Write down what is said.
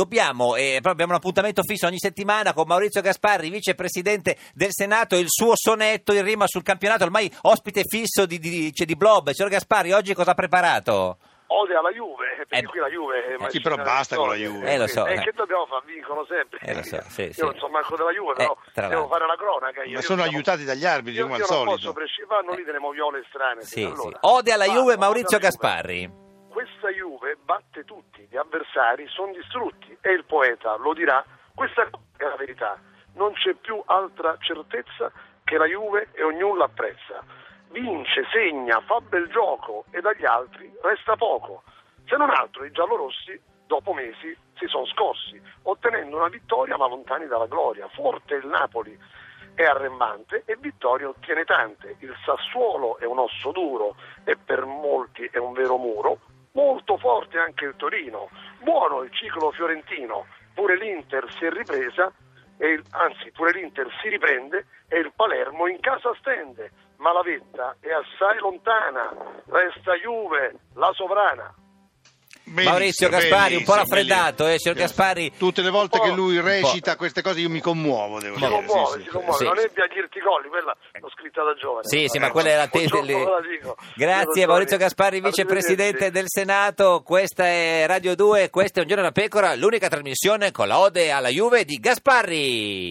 dobbiamo, eh, proprio abbiamo un appuntamento fisso ogni settimana con Maurizio Gasparri, vicepresidente del Senato, il suo sonetto in rima sul campionato, ormai ospite fisso di, di, cioè di Blob. Signor Gasparri, oggi cosa ha preparato? ode alla Juve, perché Eh, qui la Juve è sì, però basta con la Juve. Eh, lo so, E eh. che dobbiamo fare? Vincono sempre. Eh, lo so, sì, io sì. non so manco della Juve, Eh, però devo fare la cronaca. Io, Ma Io sono siamo- aiutati dagli arbitri, Io, come io al non solito. posso prescindere, fanno lì delle moviole strane. Sì, allora, alla basta, Juve, Maurizio. Gasparri. Batte tutti, gli avversari sono distrutti e il poeta lo dirà. Questa è la verità. Non c'è più altra certezza che la Juve e ognuno l'apprezza. Vince, segna, fa bel gioco e dagli altri resta poco. Se non altro i giallorossi, dopo mesi, si sono scossi, ottenendo una vittoria ma lontani dalla gloria. Forte il Napoli è arrembante e Vittoria ottiene tante. Il Sassuolo è un osso duro e per molti è un vero muro. Molto forte anche il Torino. Buono il ciclo fiorentino. Pure l'Inter si è ripresa, il- anzi pure l'Inter si riprende e il Palermo in casa stende. Ma la vetta è assai lontana. Resta Juve, la sovrana. Benissimo, Maurizio Gasparri, un po' raffreddato, eh, signor. Gasparri. Tutte le volte che lui recita queste cose io mi commuovo, devo Si dire. commuove, sì, si sì, commuove. sì. Non è Biagirti Colli, quella l'ho scritta da giovane. Sì, sì, Eh, ma quella era te- purtroppo le- la. Grazie Io Maurizio non so- Gasparri, vicepresidente del Senato. Questa è Radio 2, questa è Un giorno da pecora, l'unica trasmissione con la ode alla Juve di Gasparri.